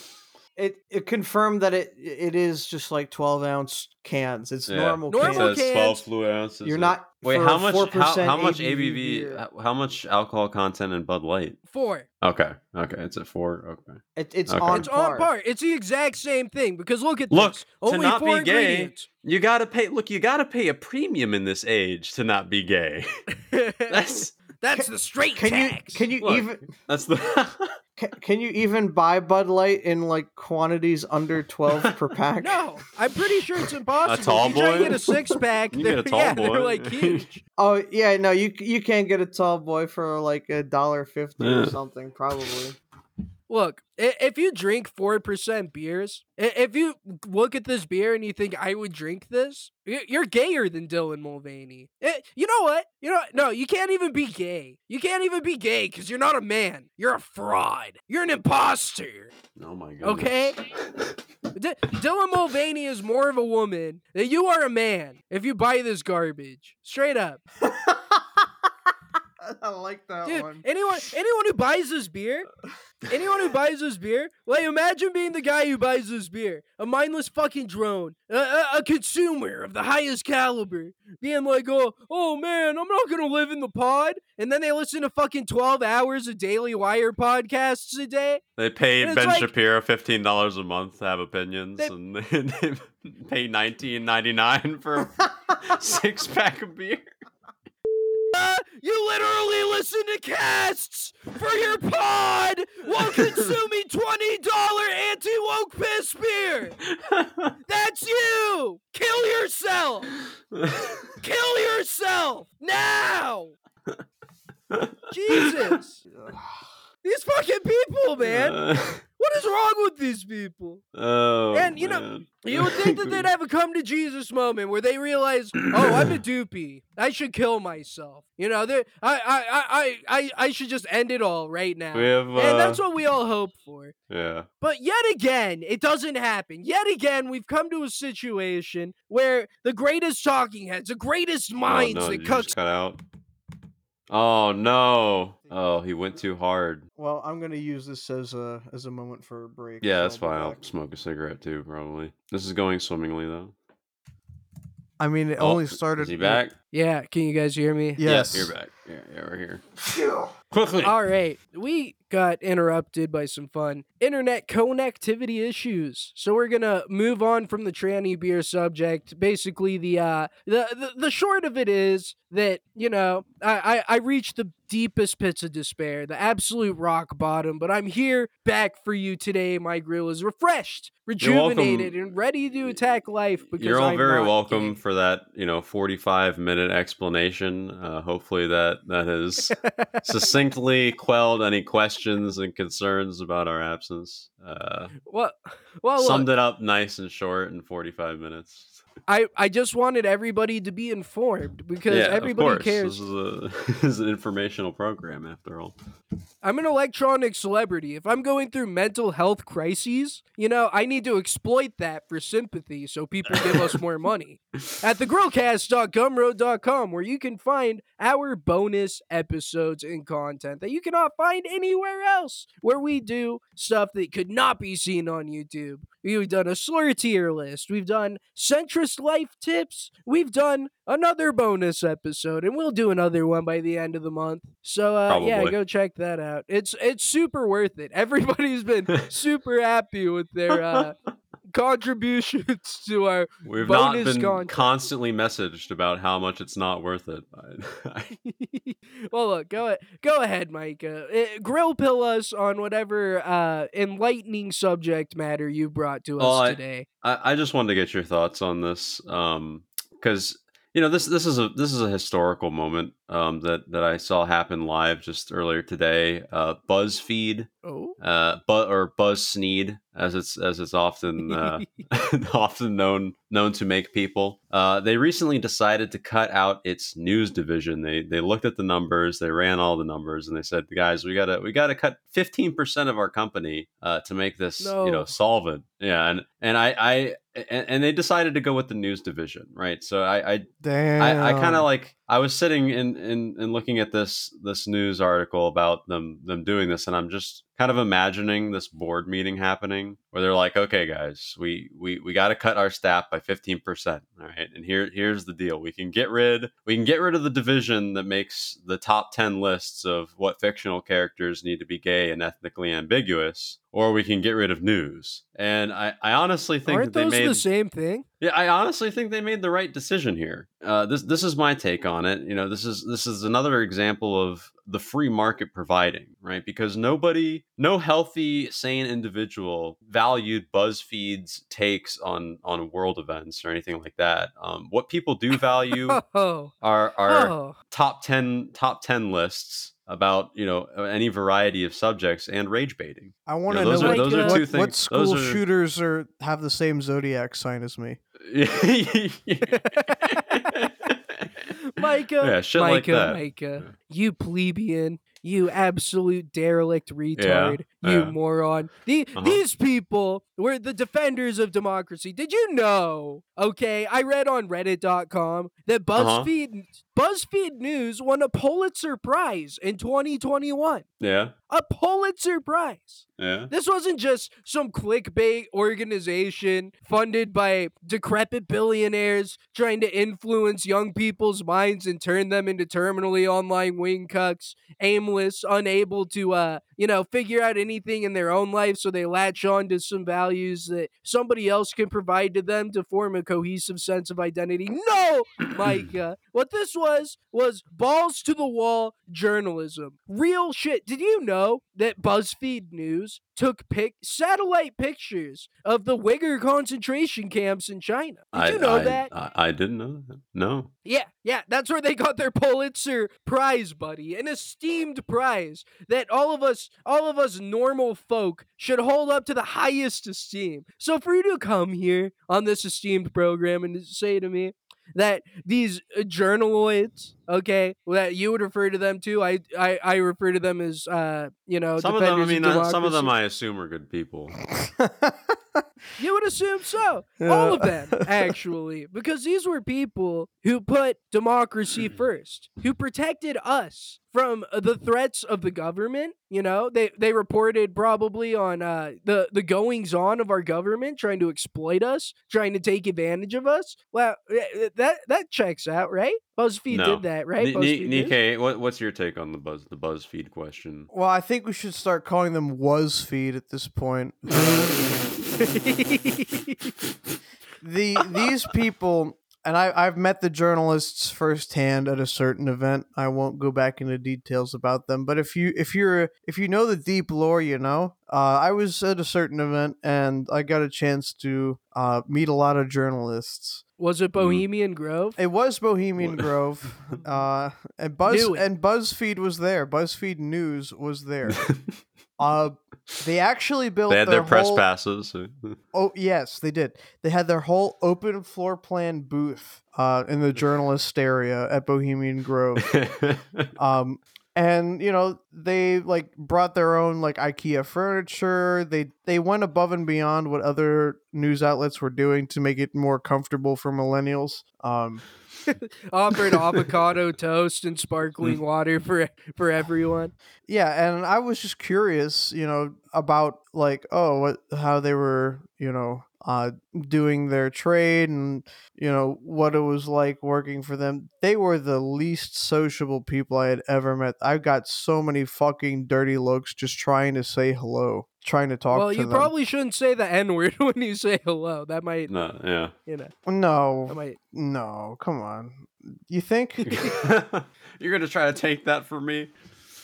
It it confirmed that it it is just like twelve ounce cans. It's Yeah. normal. Normal It cans. cans. 12 fluid ounces. You're not Wait, how much? How, 4% how much ABV ABV? How, how much alcohol content in Bud Light? Four. Okay, okay, it's at four. Okay. It, it's Okay. on It's par. on par. It's the exact same thing because look at Look, this. to Only not four be gay, you gotta pay. Look, you gotta pay a premium in this age to not be gay. That's That's the straight Can you can you Look. even that's the. can, can you even buy Bud Light in like quantities under twelve per pack? No, I'm pretty sure it's impossible. A tall if you try to get a six pack, You get a tall yeah, boy. they're like huge. Oh yeah, no, you you can't get a tall boy for like a dollar fifty Yeah. or something, probably. Look, if you drink four percent beers, if you look at this beer and you think I would drink this, you're gayer than Dylan Mulvaney. You know what? You know, no, you can't even be gay. You can't even be gay because you're not a man. You're a fraud. You're an imposter. oh my god. Okay. D- Dylan Mulvaney is more of a woman than you are a man. If you buy this garbage, straight up, I like that dude. one. Anyone, anyone who buys this beer, anyone who buys this beer, like imagine being the guy who buys this beer, a mindless fucking drone, a, a, a consumer of the highest caliber, being like, oh, oh man, I'm not gonna live in the pod, and then they listen to fucking twelve hours of Daily Wire podcasts a day. They pay Ben like- Shapiro fifteen dollars a month to have opinions, They- and they, they pay nineteen ninety nine for a six pack of beer. Uh, you literally listen to casts for your pod while consuming twenty dollar anti woke piss beer. That's you. Kill yourself. Kill yourself now. Jesus. These fucking people, man. Uh, what is wrong with these people? oh, And, you know, man. You would think that they'd have a come to Jesus moment where they realize, oh, I'm a doopy. I should kill myself. You know, they I, I, I, I, I, should just end it all right now. have. Uh, and that's what we all hope for. yeah. But yet again, it doesn't happen. Yet again, we've come to a situation where the greatest talking heads, the greatest minds oh, no, that you cooks just cut out. Oh no! Oh, he went too hard. Well, I'm gonna use this as a as a moment for a break. Yeah, so that's fine. I'll smoke a cigarette too, probably. This is going swimmingly though. I mean, it Oh, only started. Is he back? Yeah, can you guys hear me? Yes. You're back. Yeah, yeah, we're here. Quickly. All right, we got interrupted by some fun internet connectivity issues, so we're gonna move on from the tranny beer subject. Basically, the uh, the the, the short of it is that you know I, I I reached the deepest pits of despair, the absolute rock bottom, but I'm here back for you today. My grill is refreshed, rejuvenated, and ready to attack life. Because You're all I'm very welcome gay. for that, you know, 45 minute explanation. Uh, hopefully that that has succinctly quelled any questions and concerns about our absence. Uh, well, well, look, summed it up nice and short in 45 minutes. I I just wanted everybody to be informed because yeah, everybody cares. This is, a, this is an informational program after all. I'm an electronic celebrity. If I'm going through mental health crises, you know, I need to exploit that for sympathy so people give us more money. At thegrillcast.gumroad.com, where you can find our bonus episodes and content that you cannot find anywhere else, where we do stuff that could not be seen on YouTube. We've done a slur tier list. We've done centrist life tips. We've done another bonus episode, and we'll do another one by the end of the month. So uh, yeah, go check that out. It's it's super worth it. Everybody's been super happy with their uh, contributions to our. We've not been content. constantly messaged about how much it's not worth it. Well, look, go go ahead, Micah. Uh, grill pill us on whatever uh, enlightening subject matter you brought to us Oh, today. I, I just wanted to get your thoughts on this, because you know this this is a this is a historical moment um, that that I saw happen live just earlier today. Uh, BuzzFeed, Oh, uh, but or Buzz Sneed, as it's as it's often uh, often known known to make people. Uh, they recently decided to cut out its news division. They they looked at the numbers, they ran all the numbers, and they said, "Guys, we gotta we gotta cut fifteen percent of our company uh, to make this you know solvent." Yeah, and and I I and, and they decided to go with the news division, right? So I I Damn. I, I kind of like I was sitting in, in and looking at this this news article about them them doing this, and I'm just kind of imagining this board meeting happening where they're like, okay, guys, we we we got to cut our staff by 15 percent, all right, and here here's the deal: we can get rid we can get rid of the division that makes the top 10 lists of what fictional characters need to be gay and ethnically ambiguous. Or we can get rid of news, and I, I honestly think aren't that they those made the same thing? yeah, I honestly think they made the right decision here. Uh, this this is my take on it. You know, this is this is another example of the free market providing, right? Because nobody, no healthy, sane individual valued BuzzFeed's takes on on world events or anything like that. Um, what people do value Oh, are are oh. top ten top ten lists about you know any variety of subjects and rage baiting. I want to know, those know are- what, those are what- two what things- school are- shooters are have the same zodiac sign as me. Micah, Yeah, shit like Micah, that. Micah, you plebeian, you absolute derelict retard, you yeah. moron. The, Uh-huh. These people were the defenders of democracy. Did you know? Okay, I read on Reddit.com that Uh-huh. BuzzFeed BuzzFeed News won a Pulitzer Prize in 2021. yeah, A Pulitzer Prize. yeah. This wasn't just some clickbait organization funded by decrepit billionaires trying to influence young people's minds and turn them into terminally online wing cucks, aimless, unable to uh, you know, figure out anything in their own life so they latch on to some values that somebody else can provide to them to form a cohesive sense of identity. No, Micah. What this was was balls to the wall journalism. Real shit. Did you know that BuzzFeed News took pic- satellite pictures of the Uyghur concentration camps in China. Did I, you know I- that? I, I didn't know that. No. Yeah, yeah, that's where they got their Pulitzer Prize, buddy. An esteemed prize that all of us all of us normal folk should hold up to the highest esteem. So for you to come here on this esteemed program and say to me that these uh, journaloids, okay, that you would refer to them to, I I, I refer to them as uh, you know, Some of them, I mean, of uh, some of them. I assume are good people. You would assume so. Yeah. All of them, actually. Because these were people who put democracy first, who protected us from uh, the threats of the government. You know, they, they reported probably on uh, the, the goings on of our government trying to exploit us, trying to take advantage of us. Well, eh, that that checks out, right? BuzzFeed No. did that, right? Ni- BuzzFeed Nike, what, what's your take on the buzz the BuzzFeed question? Well, I think we should start calling them WasFeed at this point. the these people and I, I've met the journalists firsthand at a certain event. I won't go back into details about them, but if you if you're if you know the deep lore, you know. Uh, I was at a certain event and I got a chance to uh, meet a lot of journalists. Was it Bohemian Grove? It was Bohemian What? Grove, uh, and Buzz and BuzzFeed was there. BuzzFeed News was there. uh, they actually built they had their press whole, passes. Oh yes, they did. They had their whole open floor plan booth uh, in the journalist area at Bohemian Grove. Um, and you know they like brought their own like IKEA furniture. They they went above and beyond what other news outlets were doing to make it more comfortable for millennials. Um, Offered avocado toast and sparkling mm. water for for everyone. yeah, and I was just curious, you know, about like oh what how they were you know uh doing their trade and you know what it was like working for them they were the least sociable people i had ever met i got so many fucking dirty looks just trying to say hello trying to talk well, to you them probably shouldn't say the N word when you say hello. That might, no, yeah. you know, no might. no come on you think You're gonna try to take that from me?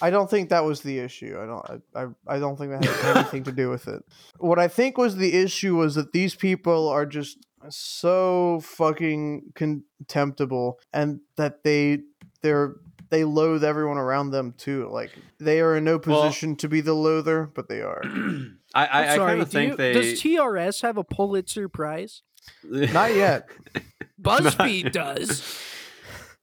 I don't think that was the issue. I don't. I, I, I don't think that had anything to do with it. What I think was the issue was that these people are just so fucking contemptible, and that they they're they loathe everyone around them too. Like they are in no Well- position to be the loather, but they are. I, I, I kind of think you- they. does TRS have a Pulitzer Prize? Not yet. BuzzFeed does.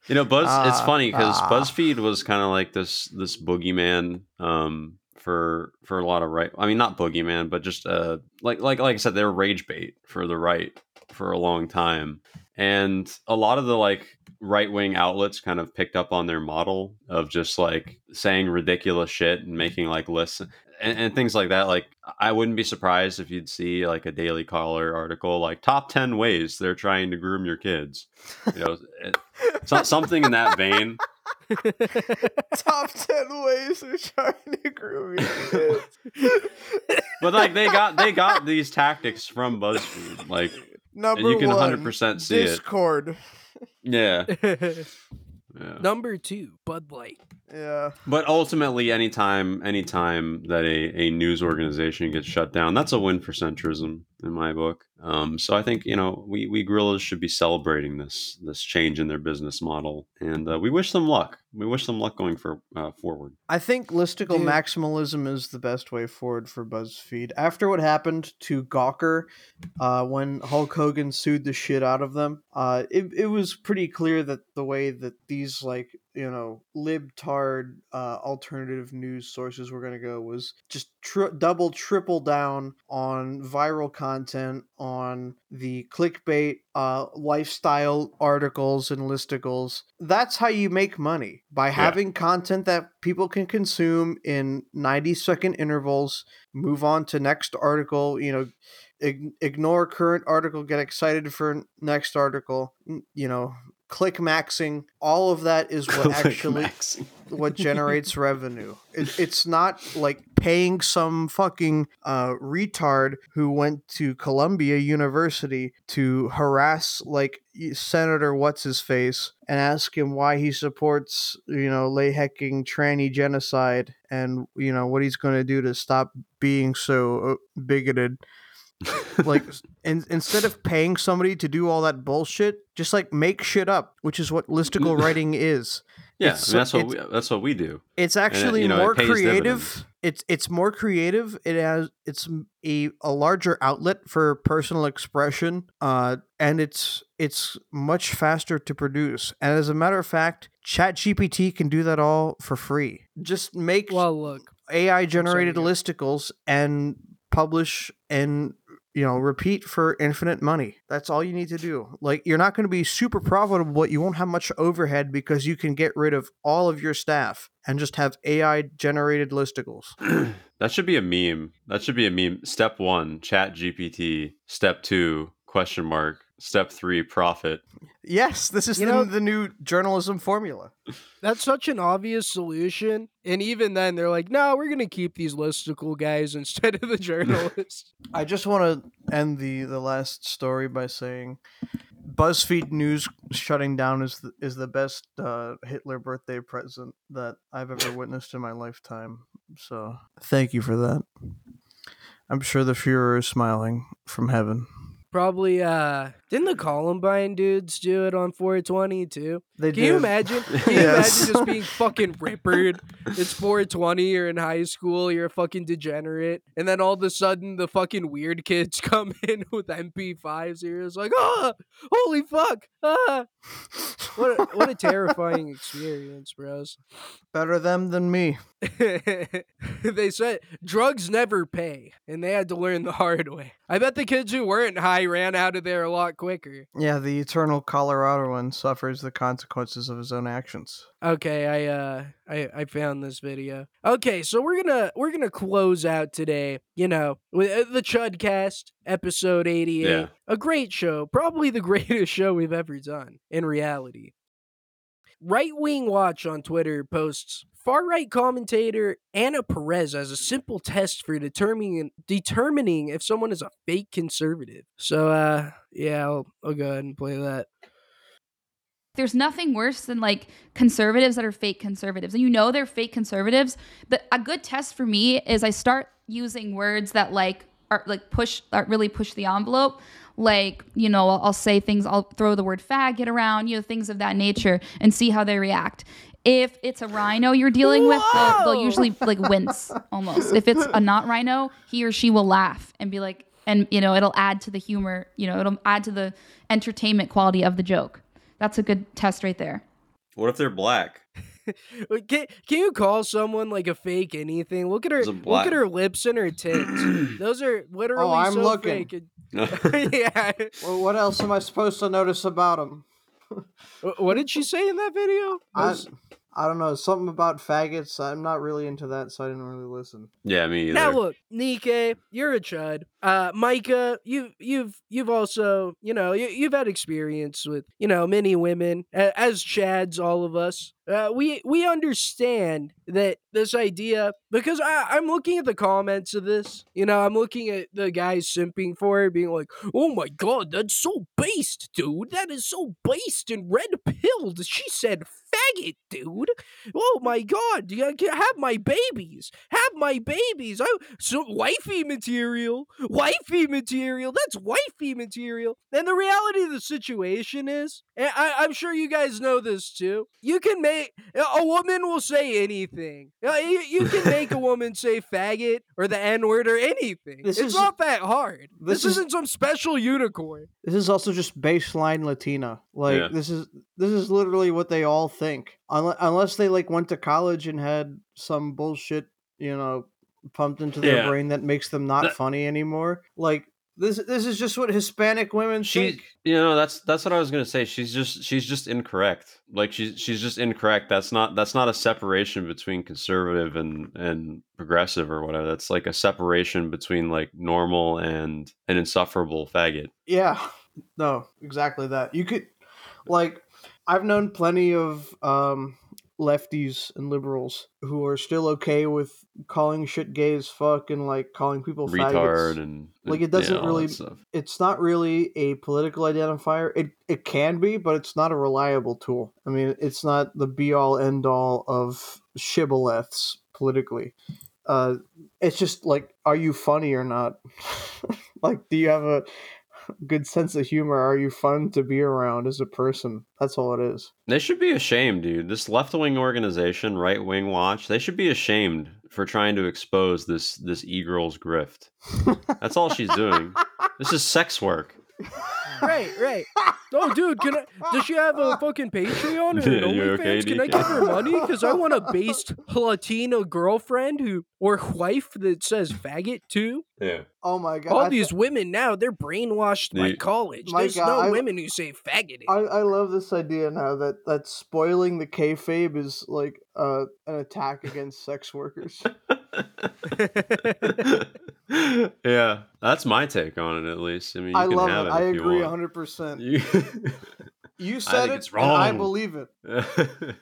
You know, Buzz. it's Ah, funny because ah. BuzzFeed was kind of like this this boogeyman um, for for a lot of right. I mean, not boogeyman, but just uh, like like like I said, they're rage bait for the right for a long time, and a lot of the like right wing outlets kind of picked up on their model of just like saying ridiculous shit and making like lists. And, and things like that. Like, I wouldn't be surprised if you'd see like a Daily Caller article, like top ten ways they're trying to groom your kids. You know, it- so, something in that vein. Top ten ways of trying to groom your kids. But like they got they got these tactics from BuzzFeed, like, Number and you can one, 100% see it. Discord. Yeah, yeah. Number two, Bud Light. Yeah. But ultimately, anytime anytime that a, a news organization gets shut down, that's a win for centrism in my book. Um, so I think you know we we grillas should be celebrating this this change in their business model, and uh, we wish them luck. We wish them luck going for uh, forward. I think listicle Dude. maximalism is the best way forward for BuzzFeed. After what happened to Gawker uh, when Hulk Hogan sued the shit out of them, uh, it, it was pretty clear that the way that these, like, you know, libtard uh, alternative news sources were going to go was just tri- double, triple down on viral content, on the clickbait, uh, lifestyle articles and listicles. That's how you make money by having content that people can consume in 90 second intervals, move on to next article, you know, ig- ignore current article, get excited for next article, you know, click maxing, all of that is what Click actually maxing. what generates revenue. It, it's not like paying some fucking uh, retard who went to Columbia University to harass like Senator what's his face and ask him why he supports you know lay hecking tranny genocide and you know what he's going to do to stop being so uh, bigoted like in, instead of paying somebody to do all that bullshit just like make shit up which is what listicle writing is Yeah, I mean, that's what we, that's what we do. it's actually you know, more pays creative dividends. it's it's more creative it has it's a, a larger outlet for personal expression uh and it's it's much faster to produce and as a matter of fact chat gpt can do that all for free just make Well, look, ai generated yeah. listicles and publish and you know repeat for infinite money that's all you need to do like you're not going to be super profitable but you won't have much overhead because you can get rid of all of your staff and just have ai generated listicles that should be a meme. That should be a meme. Step one, chat GPT. Step two, question mark. Step three, profit. yes this is You the, know- the new journalism formula that's such an obvious solution. And even then, they're like, no, we're going to keep these listicle guys instead of the journalists. i just want to end the the last story by saying BuzzFeed News shutting down is the, is the best uh, Hitler birthday present that I've ever witnessed in my lifetime. So thank you for that. I'm sure the Führer is smiling from heaven. Probably, uh, didn't the Columbine dudes do it on 420 too? They Can you imagine? Can you Yes. imagine just being fucking rippered? It's 420, you're in high school, you're a fucking degenerate, and then all of a sudden the fucking weird kids come in with MP5s. You're just like, ah, holy fuck, ah. What a, what a terrifying experience, bros. Better them than me. they said drugs never pay, and they had to learn the hard way. I bet the kids who weren't high ran out of there a lot quicker. Yeah, the eternal Coloradoan suffers the consequences of his own actions. Okay, I uh I I found this video. Okay, so we're going to we're going to close out today, you know, with uh, the Chudcast episode 88. Yeah. A great show, probably the greatest show we've ever done in reality. Right Wing Watch on Twitter posts far right commentator Anna Perez as a simple test for determining determining if someone is a fake conservative. So uh yeah, I'll, I'll go ahead and play that. There's nothing worse than like conservatives that are fake conservatives. And you know they're fake conservatives. But a good test for me is I start using words that like are like push that really push the envelope. Like, you know, I'll, I'll say things, I'll throw the word faggot around, you know, things of that nature and see how they react. If it's a RINO you're dealing with, they'll, they'll usually like wince almost. If it's a not RINO, he or she will laugh and be like, and you know, it'll add to the humor, you know, it'll add to the entertainment quality of the joke. That's a good test right there. What if they're black? Can, can you call someone like a fake anything? Look at her. Look at her lips and her tits. Those are literally Oh, I'm so looking. fake. yeah. Well, what else am I supposed to notice about him? Wh- What did she say in that video? I, I don't know. Something about faggots. I'm not really into that, so I didn't really listen. yeah, me either. Now look, Nike, you're a chud. Uh, Micah, you you've you've also you know you, you've had experience with you know many women as chads, all of us. Uh, we we understand that this idea because I, I'm looking at the comments of this. You know, I'm looking at the guys simping for her, being like, "Oh my god, that's so based, dude. That is so based and red pilled." She said, "Faggot, dude." Oh my god, have my babies. Have my babies. I so wifey material. Wifey material. That's wifey material. And the reality of the situation is, and I, I'm sure you guys know this too. You can make a woman will say anything. Uh, You, you can make a woman say faggot or the N word or anything. This it's is- not that hard. this This, is- isn't some special unicorn. This is also just baseline Latina. Like Yeah. this is this is literally what they all think. Unless, unless they like went to college and had some bullshit, you know, pumped into their Yeah. brain that makes them not That- funny anymore. Like this this is just what Hispanic women She, think. you know, that's that's what I was gonna say. She's just she's just incorrect. Like she's she's just incorrect. That's not that's not a separation between conservative and and progressive or whatever. That's like a separation between like normal and an insufferable faggot. Yeah. No, exactly that. You could like I've known plenty of um, lefties and liberals who are still okay with calling shit gay as fuck and like calling people retard faggots. and Like, it doesn't yeah, really- It's not really a political identifier. It it can be, but it's not a reliable tool. I mean, it's not the be all end all of shibboleths politically. Uh, it's just like, are you funny or not? like, do you have a good sense of humor? Are you fun to be around as a person? That's all it is. They should be ashamed, dude. This left wing organization, Right Wing Watch, they should be ashamed for trying to expose this this e girl's grift. That's all she's doing. This is sex work. right, right. Oh, dude, can I? Does she have a fucking Patreon or Yeah, an you okay, OnlyFans? can I give her money? Because I want a based Latina girlfriend who or wife that says faggot too. Yeah. Oh my god! All I th- these women now, they're brainwashed by college. My There's God, no I- women who say faggot. I, I love this idea now that that spoiling the kayfabe is like uh, an attack against sex workers. yeah, that's my take on it. At least, I mean, you I can love have it. it. I if you agree want. hundred percent. You- You said think it, it's and I believe it.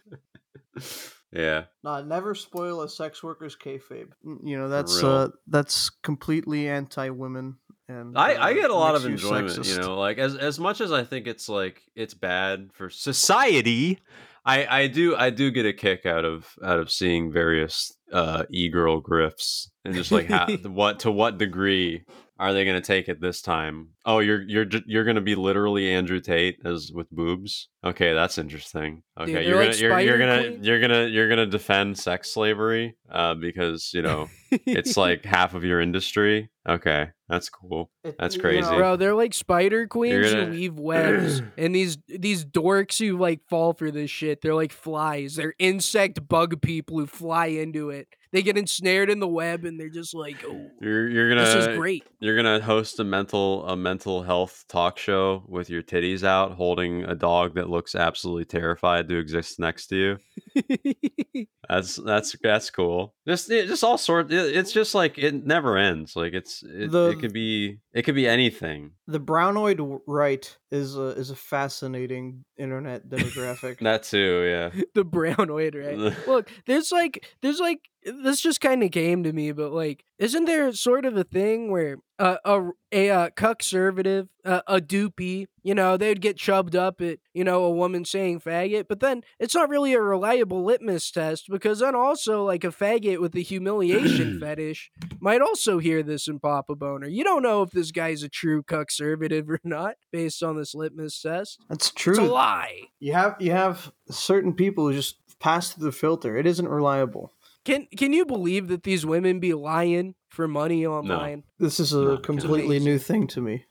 yeah, Nah, never spoil a sex worker's kayfabe. You know that's uh that's completely anti-women and I, I uh, get a lot of makes you enjoyment. You know, like as as much as I think it's like it's bad for society. I, I do I do get a kick out of out of seeing various uh e girl grifts and just like how, what to what degree are they going to take it this time? Oh, you're you're you're going to be literally Andrew Tate as with boobs. Okay, that's interesting. Okay, they're you're gonna you're, you're gonna Queen? you're gonna you're gonna defend sex slavery uh because you know it's like half of your industry. Okay, that's cool. That's crazy. know, Bro, they're like spider queens gonna- who weave webs, and these these dorks who like fall for this shit. They're like flies. They're insect bug people who fly into it. They get ensnared in the web, and they're just like, "Oh, You're you're gonna this is great." You're gonna host a mental a mental health talk show with your titties out, holding a dog that looks absolutely terrified to exist next to you. That's that's that's cool. Just it, just all sort. It, it's just like it never ends. Like it's it, The- it could be it could be anything. The brownoid right is a is a fascinating internet demographic. That too. Yeah. the brownoid, right? Look, there's like, there's like, this just kind of came to me, but like, isn't there sort of a thing where uh, a a uh, conservative, uh, a doopy, you know, they'd get chubbed up at you know a woman saying faggot, but then it's not really a reliable litmus test because then also like a faggot with a humiliation fetish might also hear this and pop a boner. You don't know if this guy's a true conservative or not based on this litmus test. That's true. It's a lie. You have you have certain people who just pass through the filter. It isn't reliable. Can can you believe that these women be lying for money online? This is a No, completely new thing to me.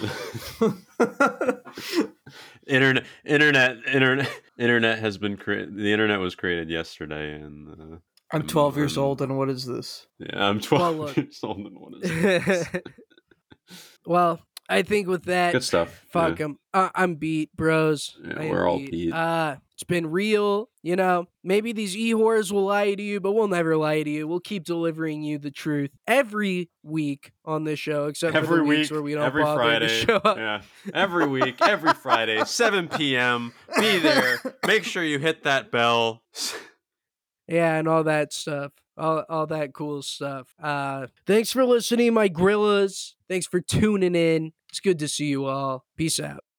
internet internet internet internet has been created. The internet was created yesterday, and uh, I'm 12 years Um, old, and what is this? yeah, I'm 12 look. years old. And what is this? well, I think with that, Good stuff. fuck yeah. 'em. I- I'm beat, bros. Yeah, we're all beat. Uh, it's been real. You know, maybe these e whores will lie to you, but we'll never lie to you. We'll keep delivering you the truth every week on this show, except for every the week, weeks where we don't every bother Friday. to show up. Yeah, every week, every Friday, 7 p.m. Be there. Make sure you hit that bell. Yeah, and all that stuff. All, all that cool stuff. Uh thanks for listening, my grillas. Thanks for tuning in. It's good to see you all. Peace out.